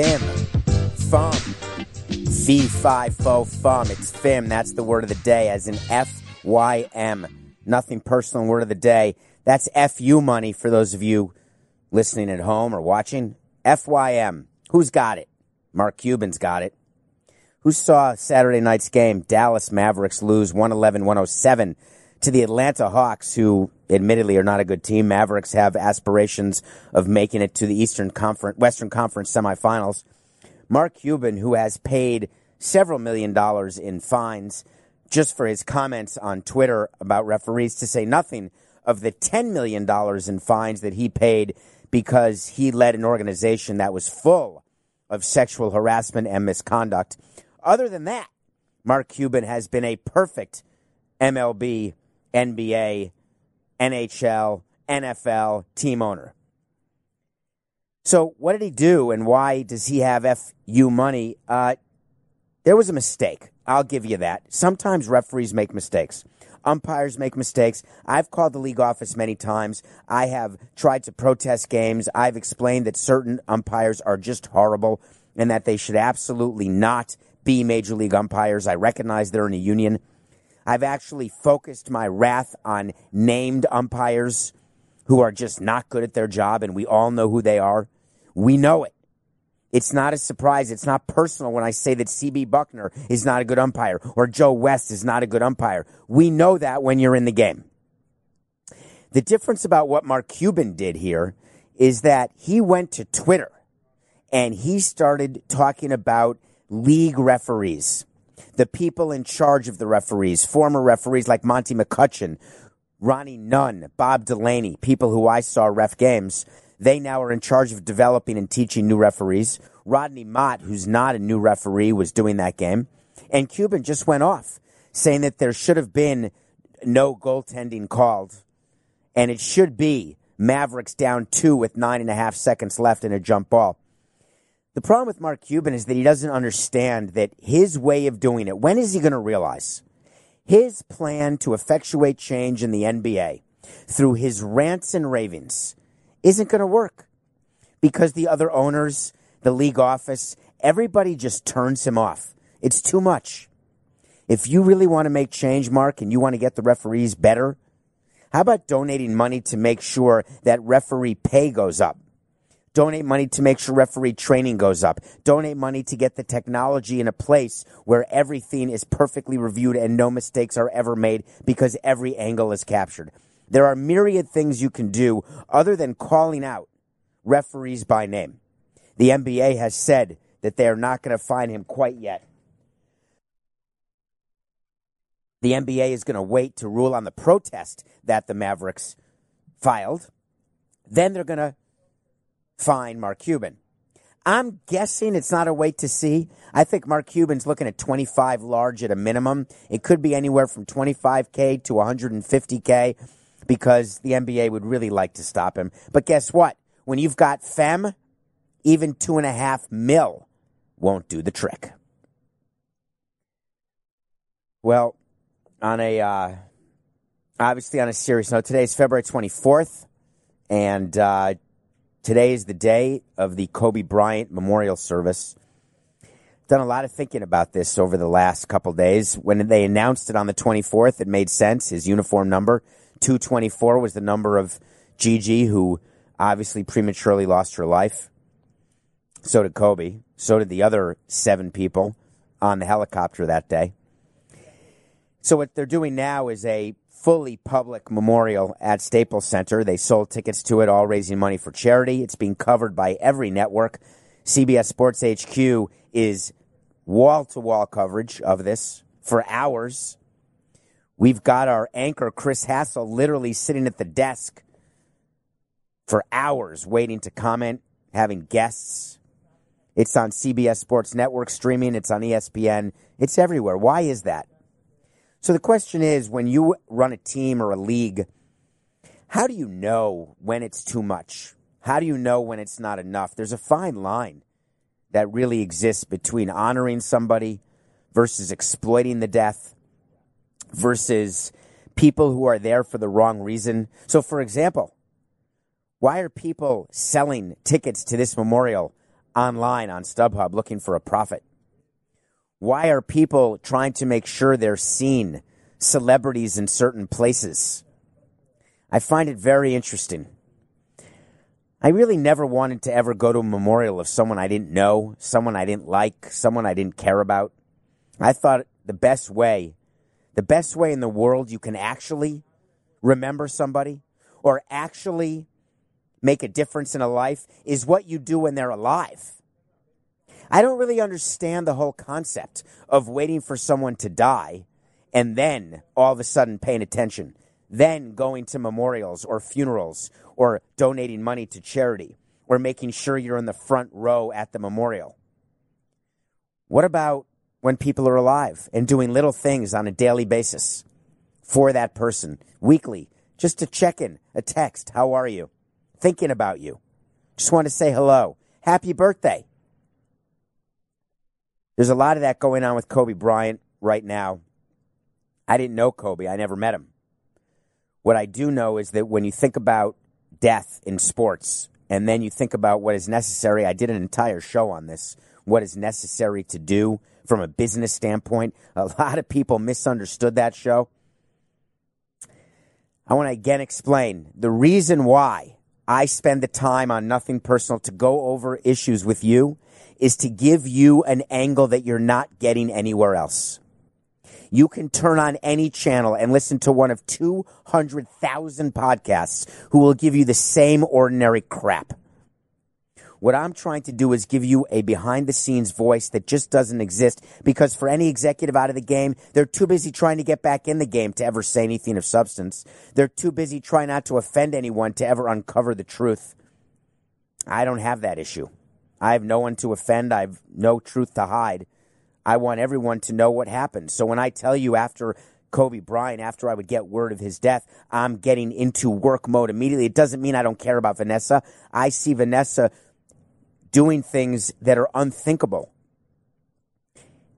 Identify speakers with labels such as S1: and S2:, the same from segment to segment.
S1: Fim. Fum. Fee, fi, fo, fum. It's Fim. That's the word of the day, as in F Y M. Nothing personal word of the day. That's FU money for those of you listening at home or watching. FYM. Who's got it? Mark Cuban's got it. Who saw Saturday night's game? Dallas Mavericks lose 111 107 to the Atlanta Hawks, who admittedly are not a good team. Mavericks have aspirations of making it to the Eastern Conference, Western Conference semifinals. Mark Cuban, who has paid several million dollars in fines just for his comments on Twitter about referees, to say nothing of the $10 million in fines that he paid because he led an organization that was full of sexual harassment and misconduct. Other than that, Mark Cuban has been a perfect MLB, NBA, NHL, NFL team owner. So, what did he do and why does he have FU money? Uh, there was a mistake. I'll give you that. Sometimes referees make mistakes. Umpires make mistakes. I've called the league office many times. I have tried to protest games. I've explained that certain umpires are just horrible and that they should absolutely not be major league umpires. I recognize they're in a union. I've actually focused my wrath on named umpires who are just not good at their job, and we all know who they are. We know it. It's not a surprise. It's not personal when I say that CB Bucknor is not a good umpire or Joe West is not a good umpire. We know that when you're in the game. The difference about what Mark Cuban did here is that he went to Twitter and he started talking about league referees, the people in charge of the referees, former referees like Monty McCutchen, Ronnie Nunn, Bob Delaney, people who I saw ref games. They now are in charge of developing and teaching new referees. Rodney Mott, who's not a new referee, was doing that game. And Cuban just went off saying that there should have been no goaltending called. And it should be Mavericks down two with nine and a half seconds left in a jump ball. The problem with Mark Cuban is that he doesn't understand that his way of doing it, when is he going to realize? His plan to effectuate change in the NBA through his rants and ravings isn't going to work because the other owners, the league office, everybody just turns him off. It's too much. If you really want to make change, Mark, and you want to get the referees better, how about donating money to make sure that referee pay goes up? Donate money to make sure referee training goes up. Donate money to get the technology in a place where everything is perfectly reviewed and no mistakes are ever made because every angle is captured. There are myriad things you can do other than calling out referees by name. The NBA has said that they are not going to fine him quite yet. The NBA is going to wait to rule on the protest that the Mavericks filed. Then they're going to fine Mark Cuban. I'm guessing it's not a wait to see. I think Mark Cuban's looking at 25 large at a minimum. It could be anywhere from 25K to 150K because the NBA would really like to stop him. But guess what? When you've got FEM, even two and a half mil won't do the trick. Well, on a uh, obviously on a serious note, today is February 24th, and uh, today is the day of the Kobe Bryant Memorial Service. Done a lot of thinking about this over the last couple days. When they announced it on the 24th, it made sense. His uniform number, 224, was the number of Gigi, who obviously prematurely lost her life. So did Kobe. So did the other seven people on the helicopter that day. So what they're doing now is a fully public memorial at Staples Center. They sold tickets to it, all raising money for charity. It's being covered by every network. CBS Sports HQ is wall to wall coverage of this for hours. We've got our anchor, Chris Hassel, literally sitting at the desk for hours waiting to comment, having guests. It's on CBS Sports Network streaming, it's on ESPN, it's everywhere. Why is that? So the question is when you run a team or a league, how do you know when it's too much? How do you know when it's not enough? There's a fine line that really exists between honoring somebody versus exploiting the death versus people who are there for the wrong reason. So, for example, why are people selling tickets to this memorial online on StubHub looking for a profit? Why are people trying to make sure they're seen celebrities in certain places? I find it very interesting. I really never wanted to ever go to a memorial of someone I didn't know, someone I didn't like, someone I didn't care about. I thought the best way, the best way in the world you can actually remember somebody or actually make a difference in a life is what you do when they're alive. I don't really understand the whole concept of waiting for someone to die and then all of a sudden paying attention, then going to memorials or funerals or donating money to charity or making sure you're in the front row at the memorial. What about when people are alive and doing little things on a daily basis for that person, weekly, just to check in, a text, how are you? Thinking about you. Just want to say hello. Happy birthday. There's a lot of that going on with Kobe Bryant right now. I didn't know Kobe, I never met him. What I do know is that when you think about death in sports, and then you think about what is necessary, I did an entire show on this, what is necessary to do from a business standpoint. A lot of people misunderstood that show. I want to again explain the reason why I spend the time on nothing personal to go over issues with you is to give you an angle that you're not getting anywhere else. You can turn on any channel and listen to one of 200,000 podcasts who will give you the same ordinary crap. What I'm trying to do is give you a behind the scenes voice that just doesn't exist because for any executive out of the game, they're too busy trying to get back in the game to ever say anything of substance. They're too busy trying not to offend anyone to ever uncover the truth. I don't have that issue. I have no one to offend. I have no truth to hide. I want everyone to know what happened. So when I tell you after Kobe Bryant, after I would get word of his death, I'm getting into work mode immediately. It doesn't mean I don't care about Vanessa. I see Vanessa doing things that are unthinkable.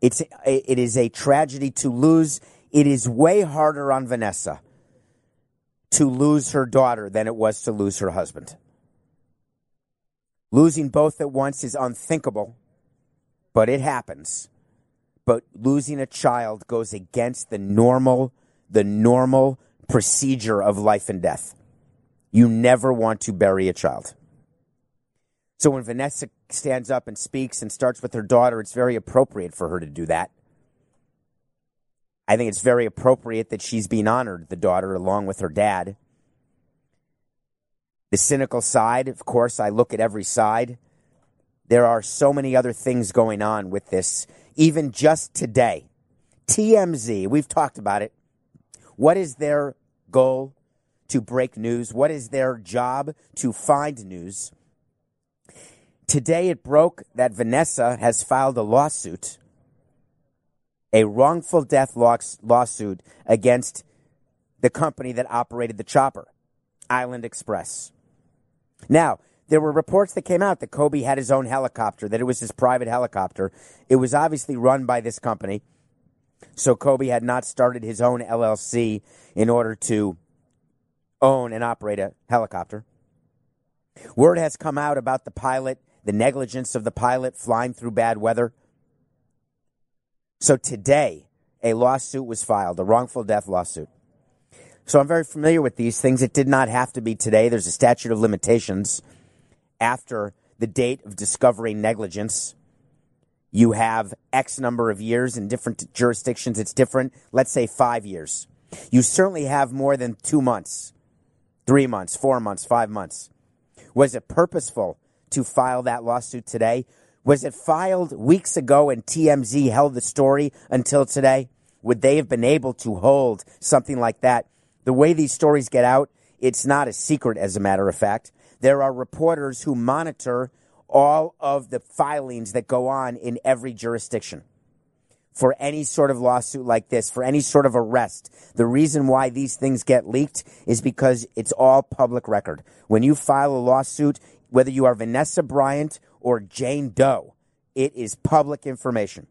S1: It's it is a tragedy to lose. It is way harder on Vanessa to lose her daughter than it was to lose her husband. Losing both at once is unthinkable, but it happens. But losing a child goes against the normal the normal procedure of life and death. You never want to bury a child. So when Vanessa stands up and speaks and starts with her daughter, it's very appropriate for her to do that. I think it's very appropriate that she's being honored, the daughter, along with her dad. The cynical side, of course, I look at every side. There are so many other things going on with this, even just today. TMZ, we've talked about it. What is their goal? To break news. What is their job? To find news. Today it broke that Vanessa has filed a lawsuit, a wrongful death lawsuit against the company that operated the chopper, Island Express. Now, there were reports that came out that Kobe had his own helicopter, that it was his private helicopter. It was obviously run by this company. So Kobe had not started his own LLC in order to own and operate a helicopter. Word has come out about the pilot, the negligence of the pilot flying through bad weather. So today, a lawsuit was filed, a wrongful death lawsuit. So I'm very familiar with these things. It did not have to be today. There's a statute of limitations after the date of discovering negligence. You have X number of years in different jurisdictions. It's different. Let's say five years. You certainly have more than two months, three months, four months, five months. Was it purposeful to file that lawsuit today? Was it filed weeks ago and TMZ held the story until today? would they have been able to hold something like that? The way these stories get out, it's not a secret, as a matter of fact. There are reporters who monitor all of the filings that go on in every jurisdiction for any sort of lawsuit like this, for any sort of arrest. The reason why these things get leaked is because it's all public record. When you file a lawsuit, whether you are Vanessa Bryant or Jane Doe, it is public information.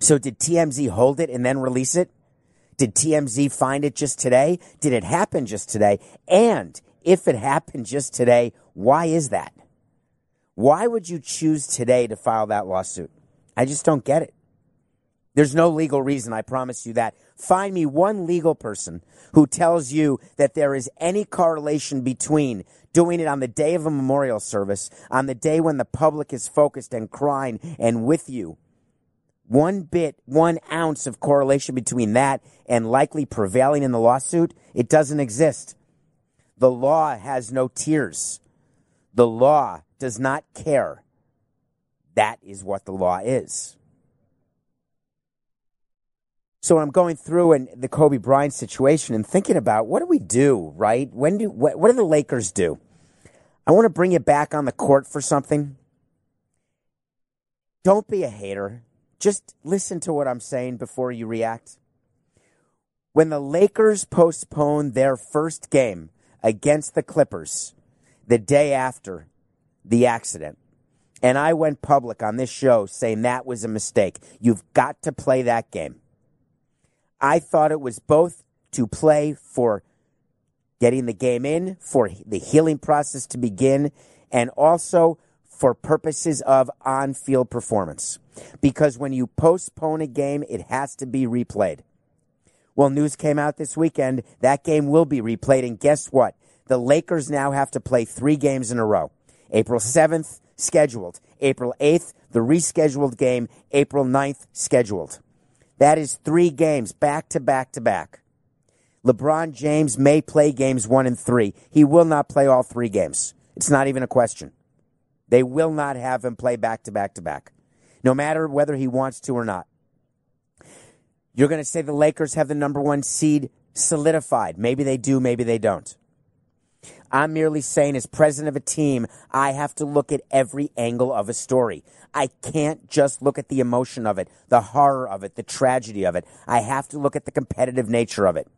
S1: So did TMZ hold it and then release it? Did TMZ find it just today? Did it happen just today? And if it happened just today, why is that? Why would you choose today to file that lawsuit? I just don't get it. There's no legal reason, I promise you that. Find me one legal person who tells you that there is any correlation between doing it on the day of a memorial service, on the day when the public is focused and crying and with you. One bit, one ounce of correlation between that and likely prevailing in the lawsuit, it doesn't exist. The law has no tears. The law does not care. That is what the law is. So I'm going through and the Kobe Bryant situation and thinking about what do we do, right? When do what, what do the Lakers do? I want to bring you back on the court for something. Don't be a hater. Just listen to what I'm saying before you react. When the Lakers postponed their first game against the Clippers the day after the accident, and I went public on this show saying that was a mistake. You've got to play that game. I thought it was both to play for getting the game in, for the healing process to begin, and also for purposes of on field performance. Because when you postpone a game, it has to be replayed. Well, news came out this weekend that game will be replayed, and guess what? The Lakers now have to play three games in a row. April 7th, scheduled. April 8th, the rescheduled game. April 9th, scheduled. That is three games back to back to back. LeBron James may play games one and three. He will not play all three games. It's not even a question. They will not have him play back to back to back, no matter whether he wants to or not. You're going to say the Lakers have the number one seed solidified. Maybe they do, maybe they don't. I'm merely saying, as president of a team, I have to look at every angle of a story. I can't just look at the emotion of it, the horror of it, the tragedy of it. I have to look at the competitive nature of it.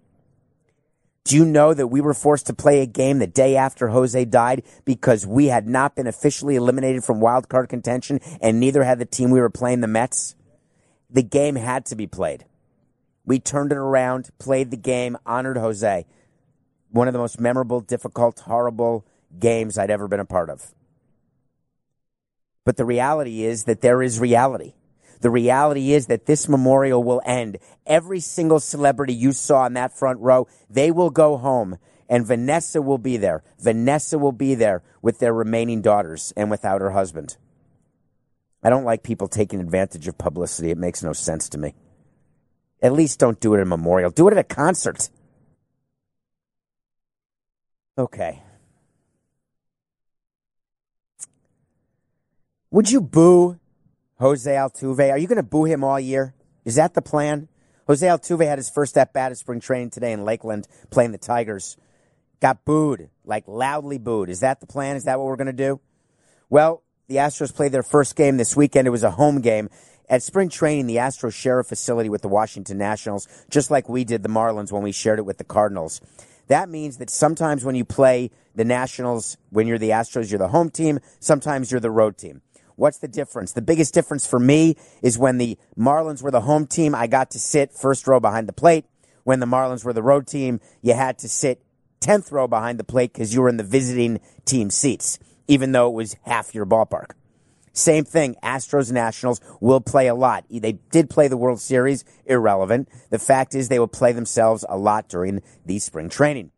S1: Do you know that we were forced to play a game the day after Jose died because we had not been officially eliminated from wild card contention and neither had the team we were playing, the Mets? The game had to be played. We turned it around, played the game, honored Jose. One of the most memorable, difficult, horrible games I'd ever been a part of. But the reality is that there is reality. The reality is that this memorial will end. Every single celebrity you saw in that front row, they will go home and Vanessa will be there. Vanessa will be there with their remaining daughters and without her husband. I don't like people taking advantage of publicity. It makes no sense to me. At least don't do it at a memorial. Do it at a concert. Okay. Would you boo Jose Altuve? Are you going to boo him all year? Is that the plan? Jose Altuve had his first at bat of spring training today in Lakeland playing the Tigers. Got booed, like loudly booed. Is that the plan? Is that what we're going to do? Well, the Astros played their first game this weekend. It was a home game. At spring training, the Astros share a facility with the Washington Nationals, just like we did the Marlins when we shared it with the Cardinals. That means that sometimes when you play the Nationals, when you're the Astros, you're the home team. Sometimes you're the road team. What's the difference? The biggest difference for me is when the Marlins were the home team, I got to sit first row behind the plate. When the Marlins were the road team, you had to sit 10th row behind the plate because you were in the visiting team seats, even though it was half your ballpark. Same thing. Astros Nationals will play a lot. They did play the World Series, irrelevant. The fact is they will play themselves a lot during the spring training.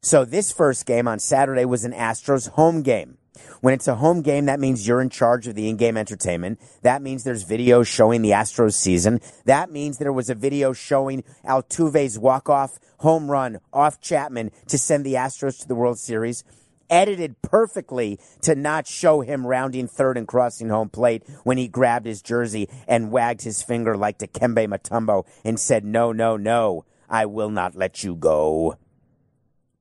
S1: So this first game on Saturday was an Astros home game. When it's a home game, that means you're in charge of the in-game entertainment. That means there's video showing the Astros season. That means there was a video showing Altuve's walk-off home run off Chapman to send the Astros to the World Series. edited perfectly to not show him rounding third and crossing home plate when he grabbed his jersey and wagged his finger like Dikembe Mutombo and said, No, no, no, I will not let you go.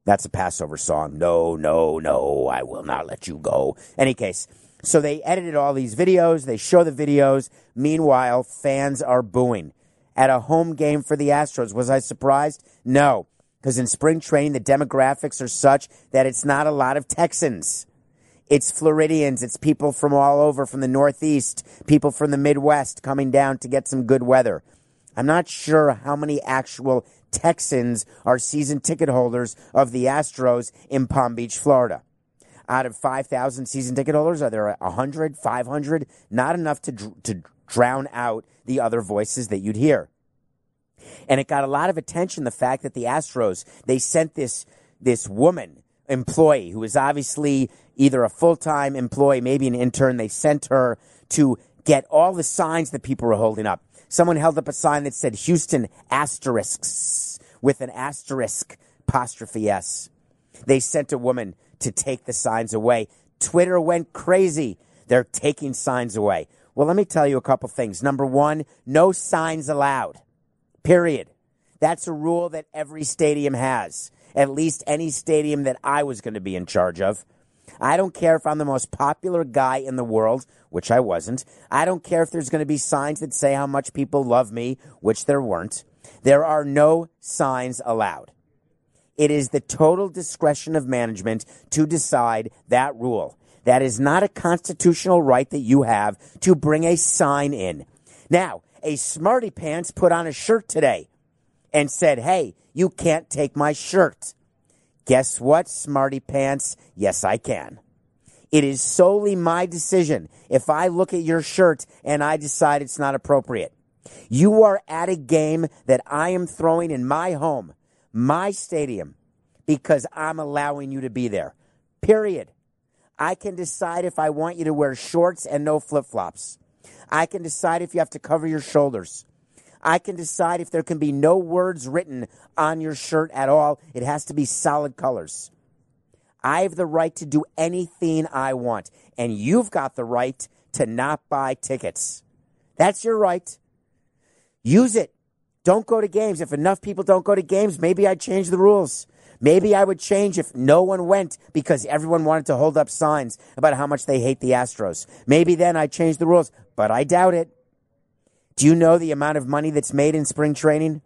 S1: That's a Passover song. No, no, no, I will not let you go. Any case, so they edited all these videos. They show the videos. Meanwhile, fans are booing at a home game for the Astros. Was I surprised? No, because in spring training, the demographics are such that it's not a lot of Texans. It's Floridians. It's people from all over, from the Northeast, people from the Midwest coming down to get some good weather. I'm not sure how many actual Texans are season ticket holders of the Astros in Palm Beach, Florida. Out of 5,000 season ticket holders, are there 100, 500? Not enough to, dr- to drown out the other voices that you'd hear. And it got a lot of attention, the fact that the Astros, they sent this, this woman employee who was obviously either a full-time employee, maybe an intern. They sent her to get all the signs that people were holding up. Someone held up a sign that said Houston asterisks with an asterisk apostrophe S. They sent a woman to take the signs away. Twitter went crazy. They're taking signs away. Well, let me tell you a couple things. Number one, no signs allowed. Period. That's a rule that every stadium has. At least any stadium that I was going to be in charge of. I don't care if I'm the most popular guy in the world, which I wasn't. I don't care if there's going to be signs that say how much people love me, which there weren't. There are no signs allowed. It is the total discretion of management to decide that rule. That is not a constitutional right that you have to bring a sign in. Now, a smarty pants put on a shirt today and said, Hey, you can't take my shirt. Guess what, smarty pants? Yes, I can. It is solely my decision if I look at your shirt and I decide it's not appropriate. You are at a game that I am throwing in my home, my stadium, because I'm allowing you to be there. Period. I can decide if I want you to wear shorts and no flip flops. I can decide if you have to cover your shoulders. I can decide if there can be no words written on your shirt at all. It has to be solid colors. I have the right to do anything I want, and you've got the right to not buy tickets. That's your right. Use it. Don't go to games. If enough people don't go to games, maybe I'd change the rules. Maybe I would change if no one went because everyone wanted to hold up signs about how much they hate the Astros. Maybe then I'd change the rules, but I doubt it. Do you know the amount of money that's made in spring training?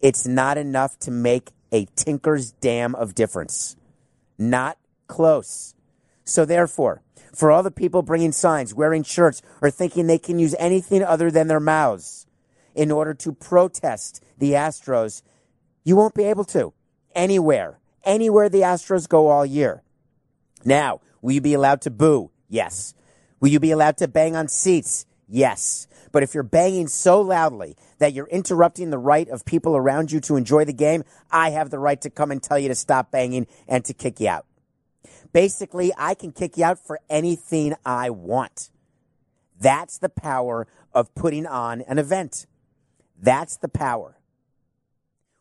S1: It's not enough to make a tinker's dam of difference. Not close. So therefore, for all the people bringing signs, wearing shirts, or thinking they can use anything other than their mouths in order to protest the Astros, you won't be able to. Anywhere. Anywhere the Astros go all year. Now, will you be allowed to boo? Yes. Will you be allowed to bang on seats? Yes. But if you're banging so loudly that you're interrupting the right of people around you to enjoy the game, I have the right to come and tell you to stop banging and to kick you out. Basically, I can kick you out for anything I want. That's the power of putting on an event. That's the power.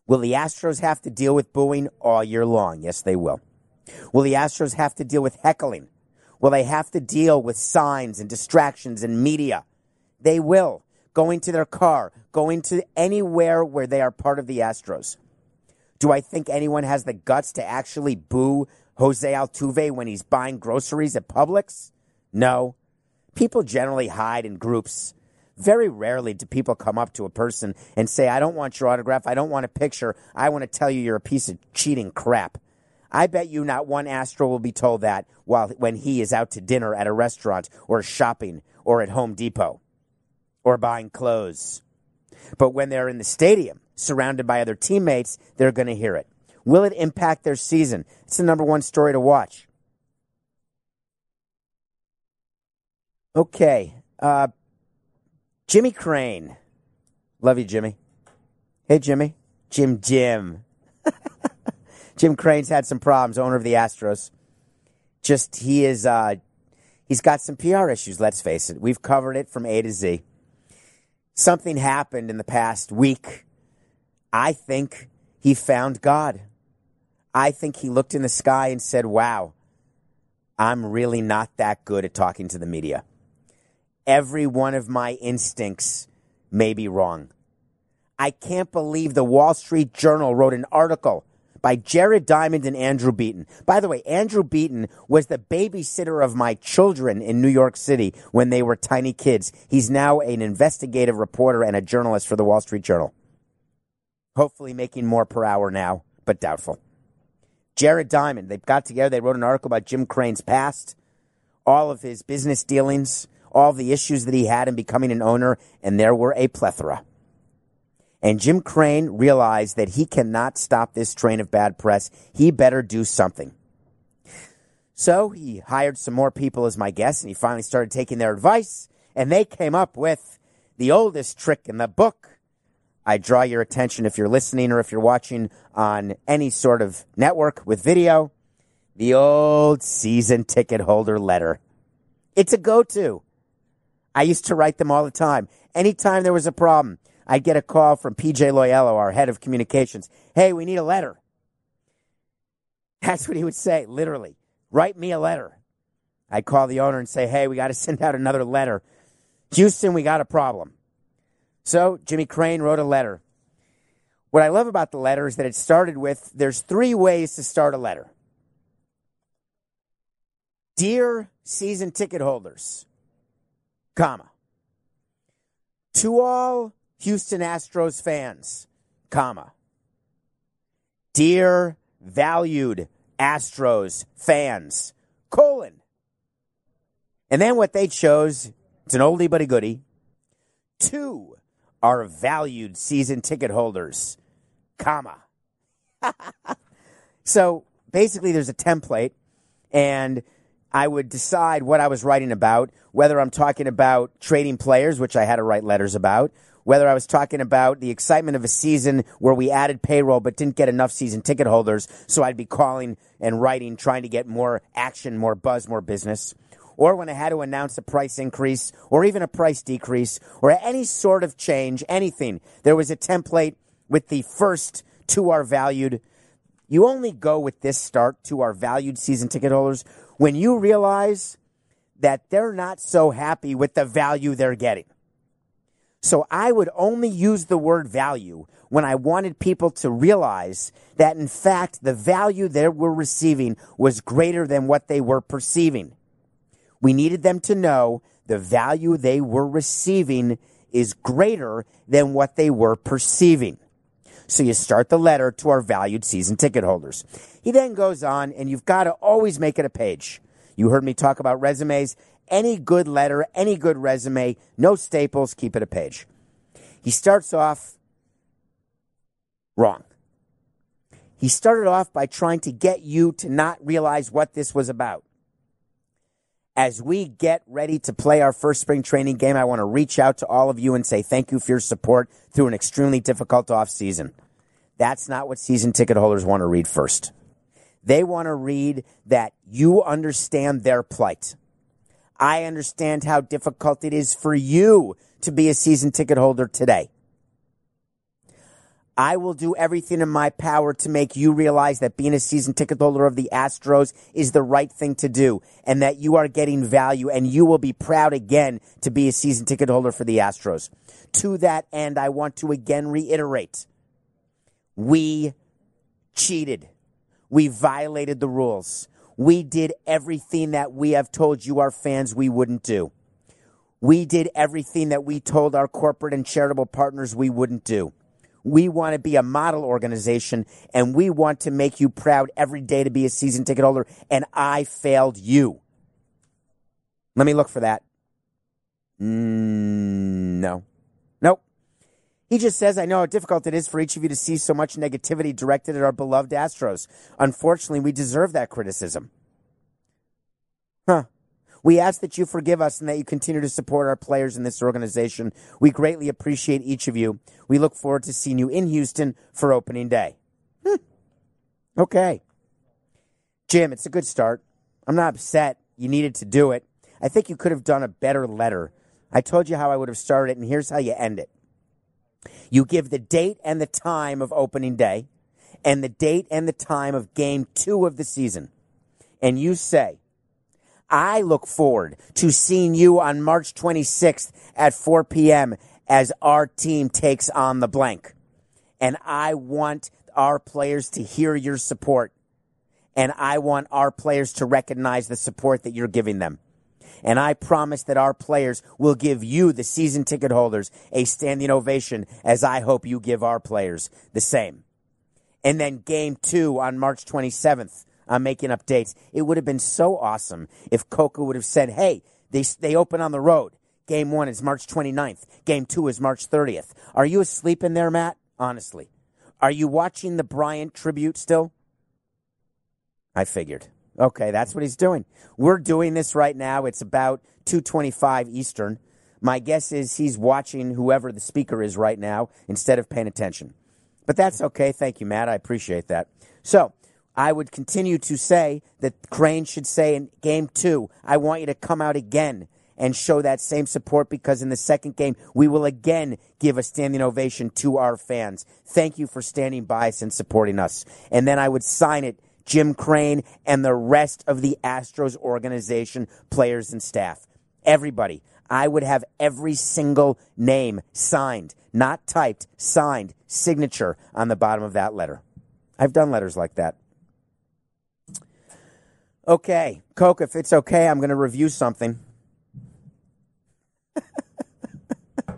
S1: Will the Astros have to deal with booing all year long? Yes, they will. Will the Astros have to deal with heckling? Will they have to deal with signs and distractions and media? They will. Going to their car, going to anywhere where they are part of the Astros. Do I think anyone has the guts to actually boo Jose Altuve when he's buying groceries at Publix? No. People generally hide in groups. Very rarely do people come up to a person and say, I don't want your autograph. I don't want a picture. I want to tell you you're a piece of cheating crap. I bet you not one Astro will be told that while when he is out to dinner at a restaurant or shopping or at Home Depot or buying clothes. But when they're in the stadium, surrounded by other teammates, they're going to hear it. Will it impact their season? It's the number one story to watch. Okay. Uh, Jimmy Crane. Love you, Jimmy. Hey, Jimmy. Jim Jim. Jim Crane's had some problems, owner of the Astros. Just, he is, uh, he's got some PR issues, let's face it. We've covered it from A to Z. Something happened in the past week. I think he found God. I think he looked in the sky and said, wow, I'm really not that good at talking to the media. Every one of my instincts may be wrong. I can't believe the Wall Street Journal wrote an article by Jared Diamond and Andrew Beaton. By the way, Andrew Beaton was the babysitter of my children in New York City when they were tiny kids. He's now an investigative reporter and a journalist for the Wall Street Journal. Hopefully making more per hour now, but doubtful. Jared Diamond, they got together, they wrote an article about Jim Crane's past, all of his business dealings, all the issues that he had in becoming an owner, and there were a plethora. And Jim Crane realized that he cannot stop this train of bad press. He better do something. So he hired some more people as my guests, and he finally started taking their advice, and they came up with the oldest trick in the book. I draw your attention if you're listening or if you're watching on any sort of network with video. The old season ticket holder letter. It's a go to. I used to write them all the time. Anytime there was a problem, I'd get a call from PJ Loyello, our head of communications. Hey, we need a letter. That's what he would say, literally. Write me a letter. I'd call the owner and say, hey, we got to send out another letter. Houston, we got a problem. So Jimmy Crane wrote a letter. What I love about the letter is that it started with there's three ways to start a letter. Dear season ticket holders, comma. To all Houston Astros fans, comma. Dear valued Astros fans, colon. And then what they chose, it's an oldie but a goodie. To our valued season ticket holders, comma. so basically there's a template and I would decide what I was writing about, whether I'm talking about trading players, which I had to write letters about, whether I was talking about the excitement of a season where we added payroll but didn't get enough season ticket holders. So I'd be calling and writing, trying to get more action, more buzz, more business. Or when I had to announce a price increase or even a price decrease or any sort of change, anything, there was a template with the first to our valued. You only go with this start to our valued season ticket holders when you realize that they're not so happy with the value they're getting. So I would only use the word value when I wanted people to realize that in fact the value they were receiving was greater than what they were perceiving. We needed them to know the value they were receiving is greater than what they were perceiving. So you start the letter to our valued season ticket holders. He then goes on and you've got to always make it a page. You heard me talk about resumes. Any good letter, any good resume, no staples, keep it a page. He starts off wrong. He started off by trying to get you to not realize what this was about. As we get ready to play our first spring training game, I want to reach out to all of you and say thank you for your support through an extremely difficult off season. That's not what season ticket holders want to read first. They want to read that you understand their plight. I understand how difficult it is for you to be a season ticket holder today. I will do everything in my power to make you realize that being a season ticket holder of the Astros is the right thing to do and that you are getting value and you will be proud again to be a season ticket holder for the Astros. To that end, I want to again reiterate we cheated. We violated the rules. We did everything that we have told you, our fans, we wouldn't do. We did everything that we told our corporate and charitable partners we wouldn't do. We want to be a model organization and we want to make you proud every day to be a season ticket holder. And I failed you. Let me look for that. Mm, no. Nope. He just says, I know how difficult it is for each of you to see so much negativity directed at our beloved Astros. Unfortunately, we deserve that criticism. Huh. We ask that you forgive us and that you continue to support our players in this organization. We greatly appreciate each of you. We look forward to seeing you in Houston for opening day. Hmm. Okay. Jim, it's a good start. I'm not upset you needed to do it. I think you could have done a better letter. I told you how I would have started it, and here's how you end it. You give the date and the time of opening day and the date and the time of game two of the season. And you say, I look forward to seeing you on March 26th at 4 p.m. as our team takes on the blank. And I want our players to hear your support. And I want our players to recognize the support that you're giving them. And I promise that our players will give you, the season ticket holders, a standing ovation as I hope you give our players the same. And then game two on March 27th, I'm making up dates. It would have been so awesome if Coca would have said, hey, they, they open on the road. Game one is March 29th. Game two is March 30th. Are you asleep in there, Matt? Honestly. Are you watching the Bryant tribute still? I figured. Okay, that's what he's doing. We're doing this right now. It's about 225 Eastern. My guess is he's watching whoever the speaker is right now instead of paying attention. But that's okay. Thank you, Matt. I appreciate that. So I would continue to say that Crane should say in game two, I want you to come out again and show that same support because in the second game, we will again give a standing ovation to our fans. Thank you for standing by us and supporting us. And then I would sign it Jim Crane and the rest of the Astros organization, players and staff. Everybody. I would have every single name signed, not typed, signed, signature on the bottom of that letter. I've done letters like that. Okay, Coke, if it's okay, I'm going to review something. All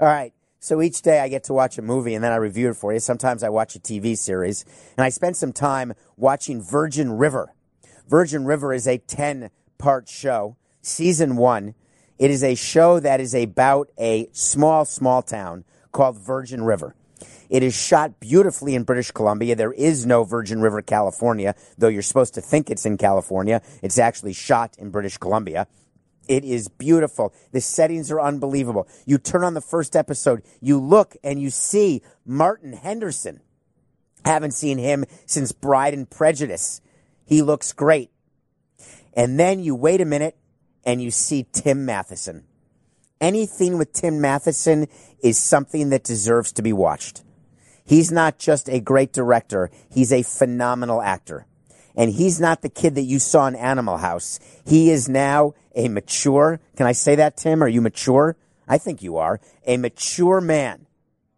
S1: right. So each day I get to watch a movie and then I review it for you. Sometimes I watch a TV series. And I spent some time watching Virgin River. Virgin River is a 10 part show, season one. It is a show that is about a small, small town called Virgin River. It is shot beautifully in British Columbia. There is no Virgin River, California, though you're supposed to think it's in California. It's actually shot in British Columbia. It is beautiful. The settings are unbelievable. You turn on the first episode, you look and you see Martin Henderson. Haven't seen him since Bride and Prejudice. He looks great. And then you wait a minute and you see Tim Matheson. Anything with Tim Matheson is something that deserves to be watched. He's not just a great director, he's a phenomenal actor. And he's not the kid that you saw in Animal House. He is now a mature, can I say that, Tim? Are you mature? I think you are. A mature man.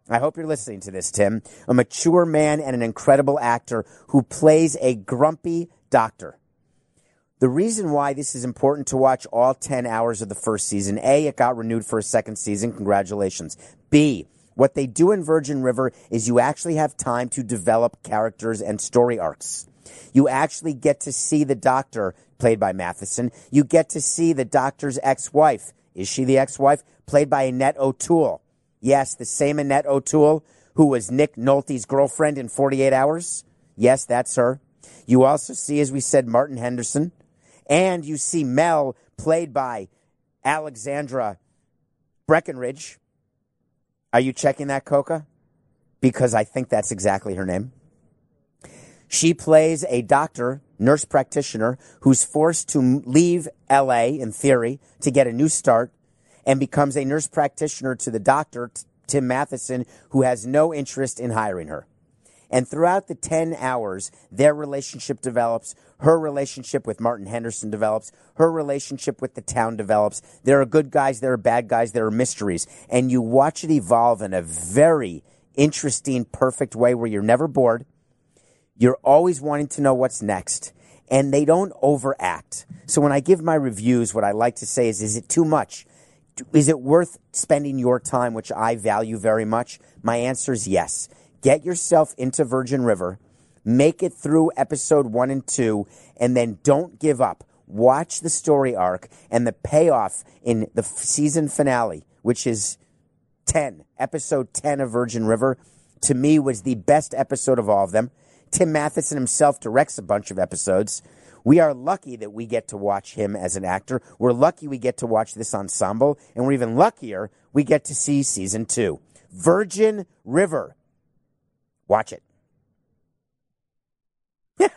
S1: I hope you're listening to this, Tim. A mature man and an incredible actor who plays a grumpy doctor. The reason why this is important to watch all 10 hours of the first season A, it got renewed for a second season. Congratulations. B, what they do in Virgin River is you actually have time to develop characters and story arcs. You actually get to see the doctor, played by Matheson. You get to see the doctor's ex wife. Is she the ex wife? Played by Annette O'Toole. Yes, the same Annette O'Toole who was Nick Nolte's girlfriend in 48 Hours. Yes, that's her. You also see, as we said, Martin Henderson. And you see Mel, played by Alexandra Breckenridge. Are you checking that, Coca? Because I think that's exactly her name. She plays a doctor, nurse practitioner, who's forced to leave LA, in theory, to get a new start, and becomes a nurse practitioner to the doctor, Tim Matheson, who has no interest in hiring her. And throughout the 10 hours, their relationship develops. Her relationship with Martin Henderson develops. Her relationship with the town develops. There are good guys, there are bad guys, there are mysteries. And you watch it evolve in a very interesting, perfect way where you're never bored. You're always wanting to know what's next. And they don't overact. So when I give my reviews, what I like to say is, is it too much? Is it worth spending your time, which I value very much? My answer is yes. Get yourself into Virgin River, make it through episode one and two, and then don't give up. Watch the story arc and the payoff in the season finale, which is 10, episode 10 of Virgin River, to me was the best episode of all of them. Tim Matheson himself directs a bunch of episodes. We are lucky that we get to watch him as an actor. We're lucky we get to watch this ensemble, and we're even luckier we get to see season two. Virgin River. Watch it.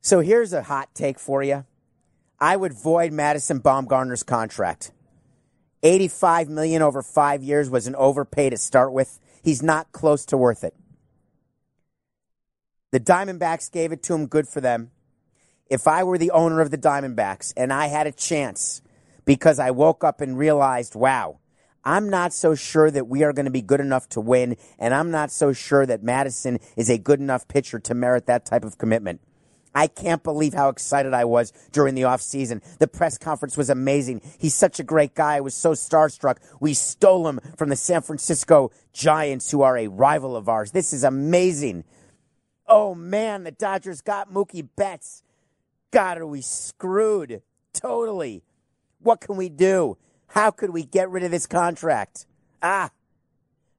S1: so here's a hot take for you. I would void Madison Bumgarner's contract. 85 million over 5 years was an overpay to start with. He's not close to worth it. The Diamondbacks gave it to him, good for them. if I were the owner of the Diamondbacks and I had a chance because I woke up and realized, wow, I'm not so sure that we are going to be good enough to win, and I'm not so sure that Madison is a good enough pitcher to merit that type of commitment. I can't believe how excited I was during the offseason. The press conference was amazing. He's such a great guy. I was so starstruck. We stole him from the San Francisco Giants, who are a rival of ours. This is amazing. Oh man, the Dodgers got Mookie Betts. God, are we screwed? Totally. What can we do? How could we get rid of this contract? Ah,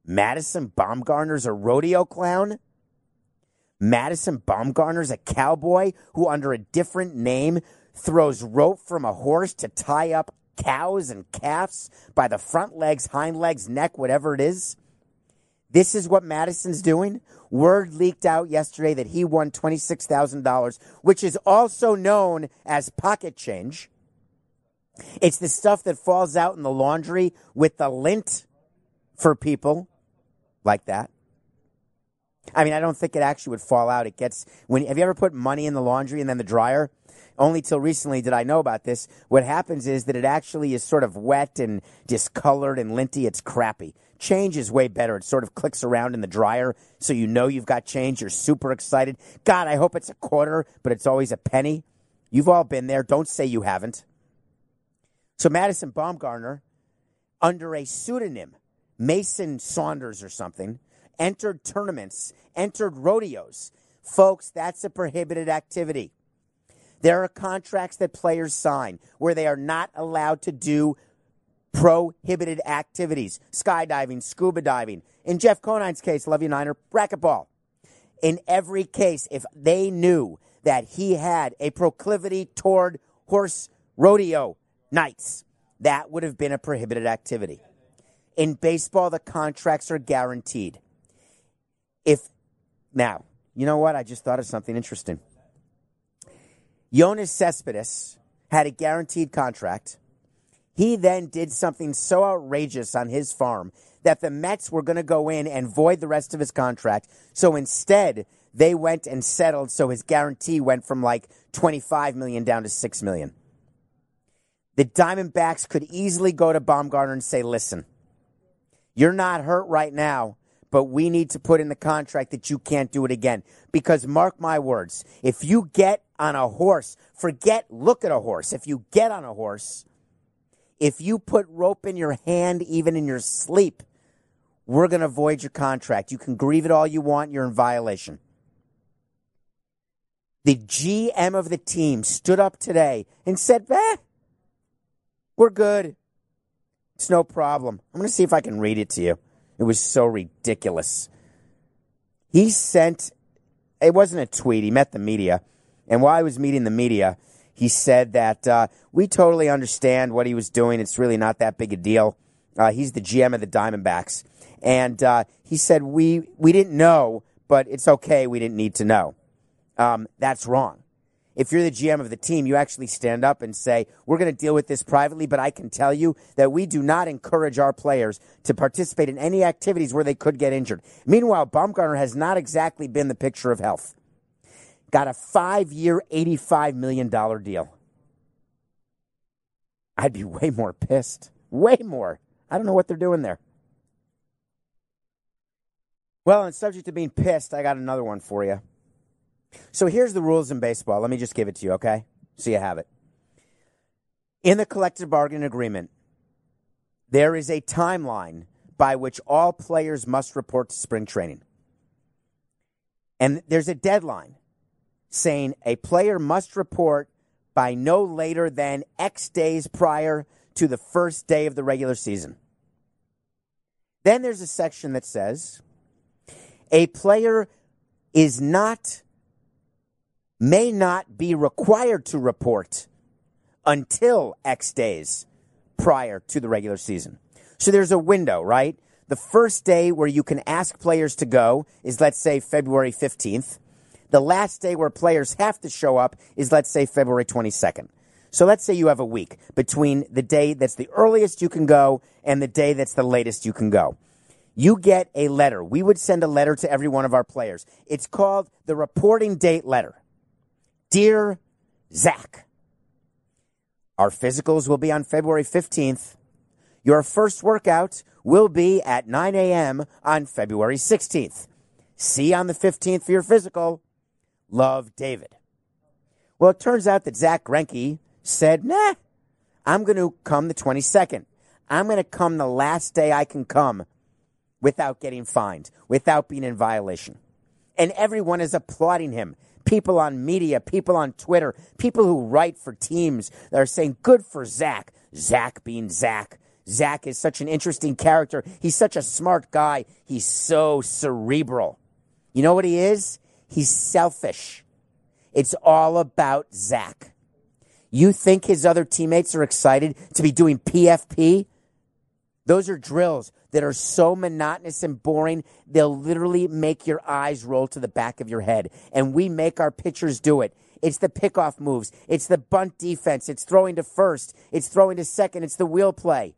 S1: Madison Bumgarner's a rodeo clown? Madison Bumgarner's a cowboy who, under a different name, throws rope from a horse to tie up cows and calves by the front legs, hind legs, neck, whatever it is. This is what Madison's doing. Word leaked out yesterday that he won $26,000, which is also known as pocket change. It's the stuff that falls out in the laundry with the lint for people like that. I mean, I don't think it actually would fall out. It gets when have you ever put money in the laundry and then the dryer? Only till recently did I know about this. What happens is that it actually is sort of wet and discolored and linty. It's crappy. Change is way better. It sort of clicks around in the dryer so you know you've got change. You're super excited. God, I hope it's a quarter, but it's always a penny. You've all been there. Don't say you haven't. So Madison Bumgarner, under a pseudonym, Mason Saunders or something, entered tournaments, entered rodeos. Folks, that's a prohibited activity. There are contracts that players sign where they are not allowed to do prohibited activities skydiving, scuba diving. In Jeff Conine's case, love you, Niner, racquetball. In every case, if they knew that he had a proclivity toward horse rodeo nights, that would have been a prohibited activity. In baseball, the contracts are guaranteed. If now, you know what? I just thought of something interesting. Yoenis Cespedes had a guaranteed contract. He then did something so outrageous on his farm that the Mets were going to go in and void the rest of his contract. So instead, they went and settled. So his guarantee went from like 25 million down to 6 million. The Diamondbacks could easily go to Bumgarner and say, listen, you're not hurt right now, but we need to put in the contract that you can't do it again. Because mark my words, if you get on a horse, forget look at a horse. If you get on a horse, if you put rope in your hand, even in your sleep, we're going to void your contract. You can grieve it all you want. You're in violation. The GM of the team stood up today and said, eh, we're good. It's no problem. I'm going to see if I can read it to you. It was so ridiculous. He sent, it wasn't a tweet, he met the media. And while I was meeting the media, he said that uh, we totally understand what he was doing. It's really not that big a deal. Uh, he's the GM of the Diamondbacks. And uh, he said, we, we didn't know, but it's okay. We didn't need to know. Um, that's wrong if you're the GM of the team, you actually stand up and say, we're going to deal with this privately, but I can tell you that we do not encourage our players to participate in any activities where they could get injured. Meanwhile, Bumgarner has not exactly been the picture of health. Got a five year, $85 million deal. I'd be way more pissed. Way more. I don't know what they're doing there. Well, and subject to being pissed, I got another one for you. So here's the rules in baseball. Let me just give it to you, okay? So you have it. In the collective bargaining agreement, there is a timeline by which all players must report to spring training. And there's a deadline saying a player must report by no later than X days prior to the first day of the regular season. Then there's a section that says a player is not may not be required to report until X days prior to the regular season. So there's a window, right? The first day where you can ask players to go is, let's say, February 15th. The last day where players have to show up is, let's say, February 22nd. So let's say you have a week between the day that's the earliest you can go and the day that's the latest you can go. You get a letter. We would send a letter to every one of our players. It's called the reporting date letter. Dear Zach. Our physicals will be on February 15th. Your first workout will be at 9 a.m. on February 16th. See you on the 15th for your physical. Love, David. Well, it turns out that Zach Greinke said, nah, I'm going to come the 22nd. I'm going to come the last day I can come without getting fined, without being in violation. And everyone is applauding him. People on media, people on Twitter, people who write for teams that are saying, good for Zach. Zach being Zach. Zach is such an interesting character. He's such a smart guy. He's so cerebral. You know what he is? He's selfish. It's all about Zach. You think his other teammates are excited to be doing PFP? Those are drills that are so monotonous and boring, they'll literally make your eyes roll to the back of your head. And we make our pitchers do it. It's the pickoff moves. It's the bunt defense. It's throwing to first. It's throwing to second. It's the wheel play.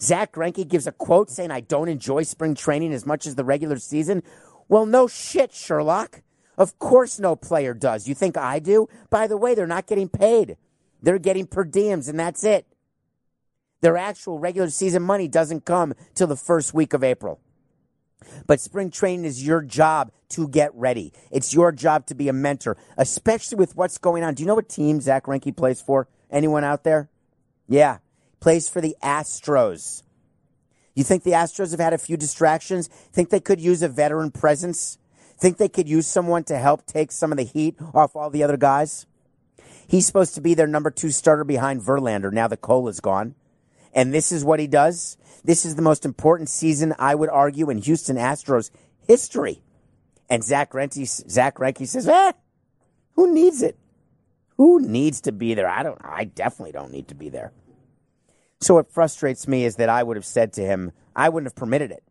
S1: Zach Greinke gives a quote saying, I don't enjoy spring training as much as the regular season. Well, no shit, Sherlock. Of course, no player does. You think I do? By the way, they're not getting paid. They're getting per diems, and that's it. Their actual regular season money doesn't come till the first week of April. But spring training is your job to get ready. It's your job to be a mentor, especially with what's going on. Do you know what team Zach Greinke plays for? Anyone out there? Yeah, plays for the Astros. You think the Astros have had a few distractions? Think they could use a veteran presence? Think they could use someone to help take some of the heat off all the other guys? He's supposed to be their number two starter behind Verlander now that Cole is gone. And this is what he does. This is the most important season, I would argue, in Houston Astros history. And Zach Greinke, Zach Greinke says, eh, who needs it? Who needs to be there? I don't, I definitely don't need to be there. So what frustrates me is that I would have said to him, I wouldn't have permitted it.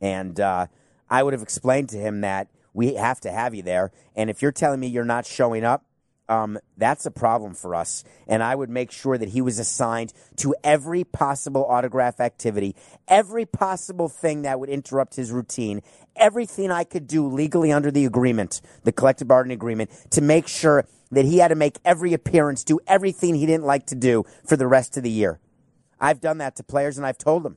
S1: And, uh, I would have explained to him that we have to have you there. And if you're telling me you're not showing up, um, that's a problem for us. And I would make sure that he was assigned to every possible autograph activity, every possible thing that would interrupt his routine, everything I could do legally under the agreement, the collective bargaining agreement, to make sure that he had to make every appearance, do everything he didn't like to do for the rest of the year. I've done that to players and I've told them.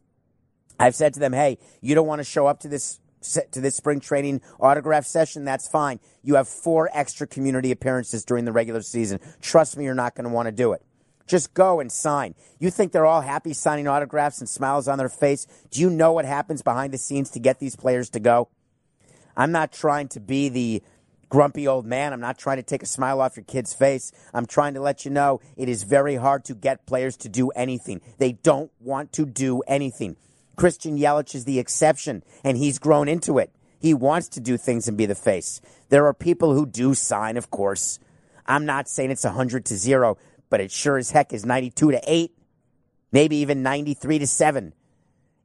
S1: I've said to them, hey, you don't want to show up to this to this spring training autograph session, that's fine. You have four extra community appearances during the regular season. Trust me, you're not going to want to do it. Just go and sign. You think they're all happy signing autographs and smiles on their face? Do you know what happens behind the scenes to get these players to go? I'm not trying to be the grumpy old man. I'm not trying to take a smile off your kid's face. I'm trying to let you know it is very hard to get players to do anything. They don't want to do anything. Christian Yelich is the exception, and he's grown into it. He wants to do things and be the face. There are people who do sign, of course. I'm not saying it's 100 to 0, but it sure as heck is 92 to 8, maybe even 93 to 7.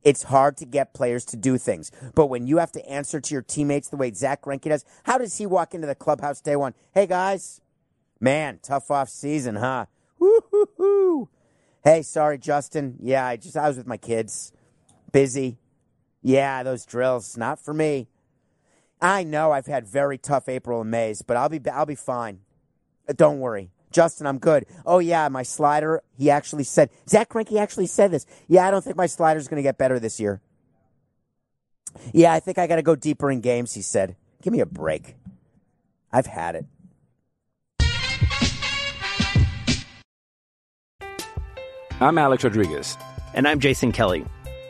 S1: It's hard to get players to do things. But when you have to answer to your teammates the way Zach Greinke does, how does he walk into the clubhouse day one? Hey, guys, man, tough off season, huh? Woo-hoo-hoo. Hey, sorry, Justin. Yeah, I just I was with my kids busy. Yeah, those drills, not for me. I know I've had very tough April and Mays, but I'll be I'll be fine. Uh, don't worry. Justin, I'm good. Oh yeah, my slider, he actually said Zach Greinke actually said this. Yeah, I don't think my slider's gonna get better this year. Yeah, I think I gotta go deeper in games, he said. Give me a break. I've had it.
S2: I'm Alex Rodriguez.
S3: And I'm Jason Kelly.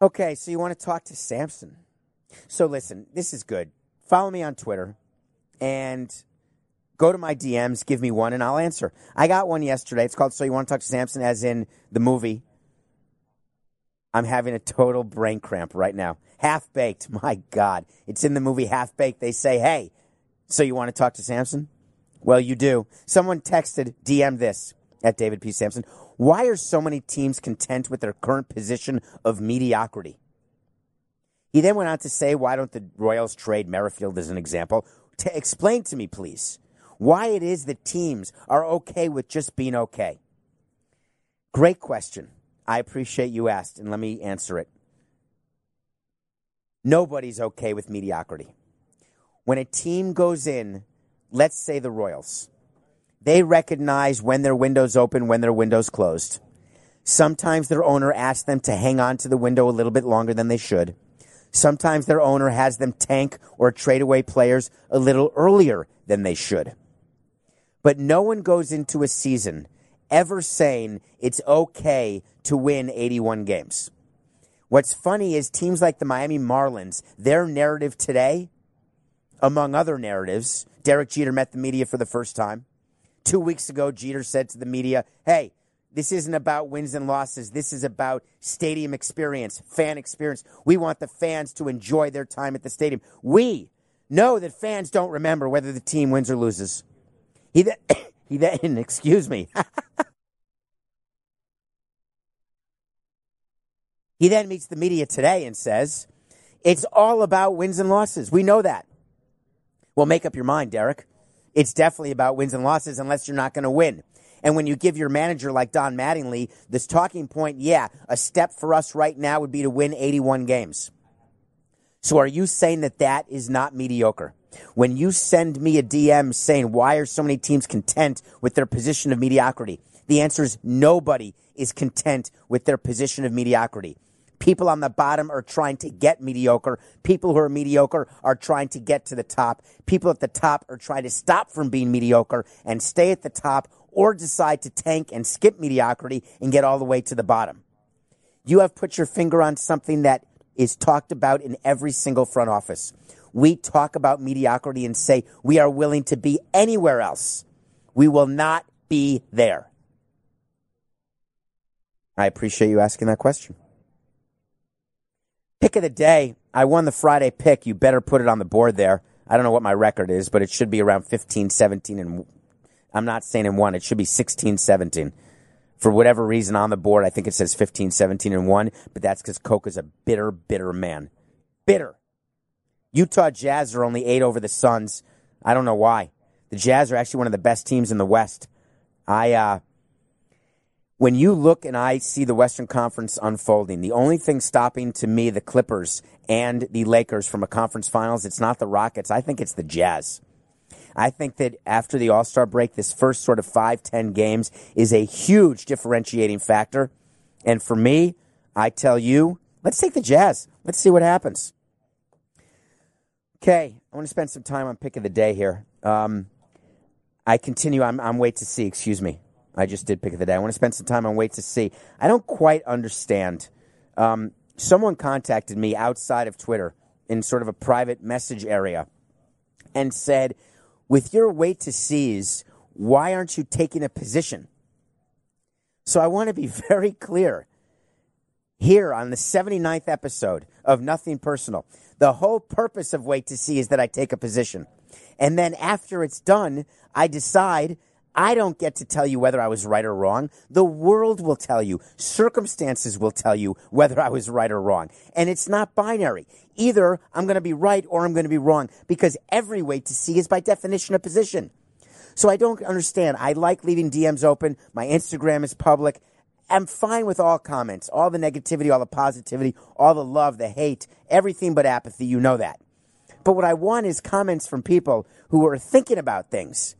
S1: Okay, so you want to talk to Samson. So listen, this is good. Follow me on Twitter and go to my DMs, give me one, and I'll answer. I got one yesterday. It's called So You Want to Talk to Samson, as in the movie. I'm having a total brain cramp right now. Half baked. My God. It's in the movie Half Baked. They say, hey, so you want to talk to Samson? Well, you do. Someone texted, DM this at David P. Samson. Why are so many teams content with their current position of mediocrity? He then went on to say, why don't the Royals trade Merrifield as an example? To explain to me, please, why it is that teams are okay with just being okay. Great question. I appreciate you asked, and let me answer it. Nobody's okay with mediocrity. When a team goes in, let's say the Royals, they recognize when their window's open, when their window's closed. Sometimes their owner asks them to hang on to the window a little bit longer than they should. Sometimes their owner has them tank or trade away players a little earlier than they should. But no one goes into a season ever saying it's okay to win 81 games. What's funny is teams like the Miami Marlins, their narrative today, among other narratives, Derek Jeter met the media for the first time. Two weeks ago, Jeter said to the media, Hey, this isn't about wins and losses. This is about stadium experience, fan experience. We want the fans to enjoy their time at the stadium. We know that fans don't remember whether the team wins or loses. He then, he then excuse me. he then meets the media today and says, It's all about wins and losses. We know that. Well, make up your mind, Derek. It's definitely about wins and losses unless you're not going to win. And when you give your manager like Don Mattingly this talking point, yeah, a step for us right now would be to win 81 games. So are you saying that that is not mediocre? When you send me a DM saying, why are so many teams content with their position of mediocrity? The answer is nobody is content with their position of mediocrity. People on the bottom are trying to get mediocre. People who are mediocre are trying to get to the top. People at the top are trying to stop from being mediocre and stay at the top or decide to tank and skip mediocrity and get all the way to the bottom. You have put your finger on something that is talked about in every single front office. We talk about mediocrity and say we are willing to be anywhere else. We will not be there. I appreciate you asking that question. Pick of the day. I won the Friday pick. You better put it on the board there. I don't know what my record is, but it should be around 15, 17, and I'm not saying in one. It should be 16, 17. For whatever reason on the board, I think it says 15, 17, and one, but that's because Coca's a bitter, bitter man. Bitter. Utah Jazz are only eight over the Suns. I don't know why. The Jazz are actually one of the best teams in the West. I, uh, when you look and I see the Western Conference unfolding, the only thing stopping to me the Clippers and the Lakers from a conference finals, it's not the Rockets. I think it's the Jazz. I think that after the All Star break, this first sort of five, ten games is a huge differentiating factor. And for me, I tell you, let's take the Jazz. Let's see what happens. Okay, I want to spend some time on pick of the day here. Um, I continue. I'm, I'm wait to see. Excuse me. I just did pick of the day. I want to spend some time on wait to see. I don't quite understand. Um, someone contacted me outside of Twitter in sort of a private message area and said, with your wait to sees, why aren't you taking a position? So I want to be very clear here on the 79th episode of Nothing Personal. The whole purpose of wait to see is that I take a position. And then after it's done, I decide I don't get to tell you whether I was right or wrong. The world will tell you. Circumstances will tell you whether I was right or wrong. And it's not binary. Either I'm going to be right or I'm going to be wrong because every way to see is by definition a position. So I don't understand. I like leaving DMs open. My Instagram is public. I'm fine with all comments, all the negativity, all the positivity, all the love, the hate, everything but apathy. You know that. But what I want is comments from people who are thinking about things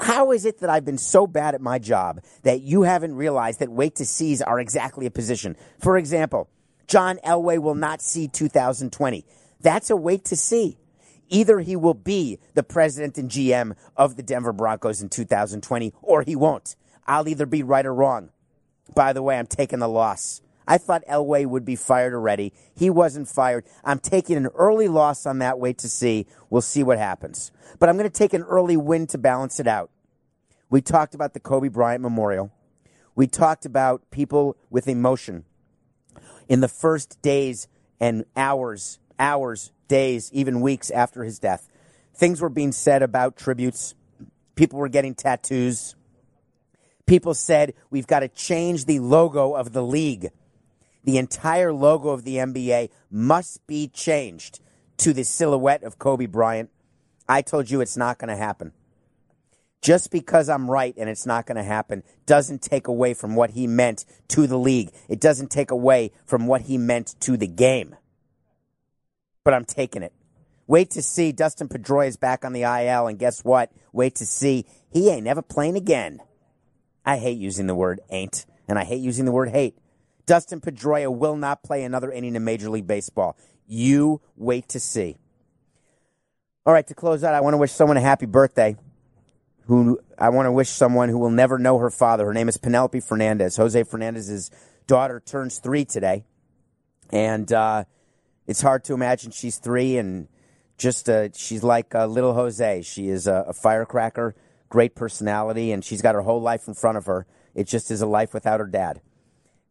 S1: how is it that I've been so bad at my job that you haven't realized that wait to sees are exactly a position? For example, John Elway will not see 2020. That's a wait to see. Either he will be the president and GM of the Denver Broncos in 2020 or he won't. I'll either be right or wrong. By the way, I'm taking the loss. I thought Elway would be fired already. He wasn't fired. I'm taking an early loss on that wait to see. We'll see what happens. But I'm going to take an early win to balance it out. We talked about the Kobe Bryant Memorial. We talked about people with emotion in the first days and hours, hours, days, even weeks after his death. Things were being said about tributes. People were getting tattoos. People said we've got to change the logo of the league. The entire logo of the NBA must be changed to the silhouette of Kobe Bryant. I told you it's not going to happen. Just because I'm right and it's not going to happen doesn't take away from what he meant to the league. It doesn't take away from what he meant to the game. But I'm taking it. Wait to see Dustin Pedroia is back on the IL, and guess what? Wait to see he ain't never playing again. I hate using the word ain't, and I hate using the word hate. Dustin Pedroia will not play another inning in Major League Baseball. You wait to see. All right, to close out, I want to wish someone a happy birthday. Who I want to wish someone who will never know her father. Her name is Penelope Fernandez. Jose Fernandez's daughter turns three today, and uh, it's hard to imagine she's three and just uh, she's like uh, little Jose. She is a, a firecracker, great personality, and she's got her whole life in front of her. It just is a life without her dad.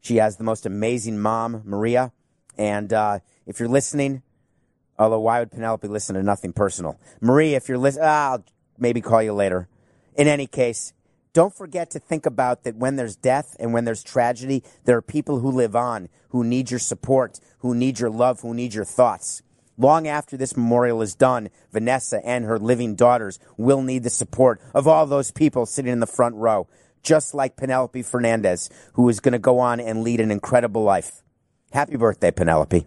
S1: She has the most amazing mom, Maria, and uh, if you're listening, although why would Penelope listen to nothing personal? Maria, if you're listening, I'll maybe call you later. In any case, don't forget to think about that when there's death and when there's tragedy, there are people who live on, who need your support, who need your love, who need your thoughts. Long after this memorial is done, Vanessa and her living daughters will need the support of all those people sitting in the front row, just like Penelope Fernandez, who is going to go on and lead an incredible life. Happy birthday, Penelope.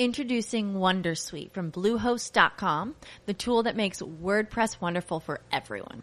S4: Introducing Wondersuite from Bluehost.com, the tool that makes WordPress wonderful for everyone.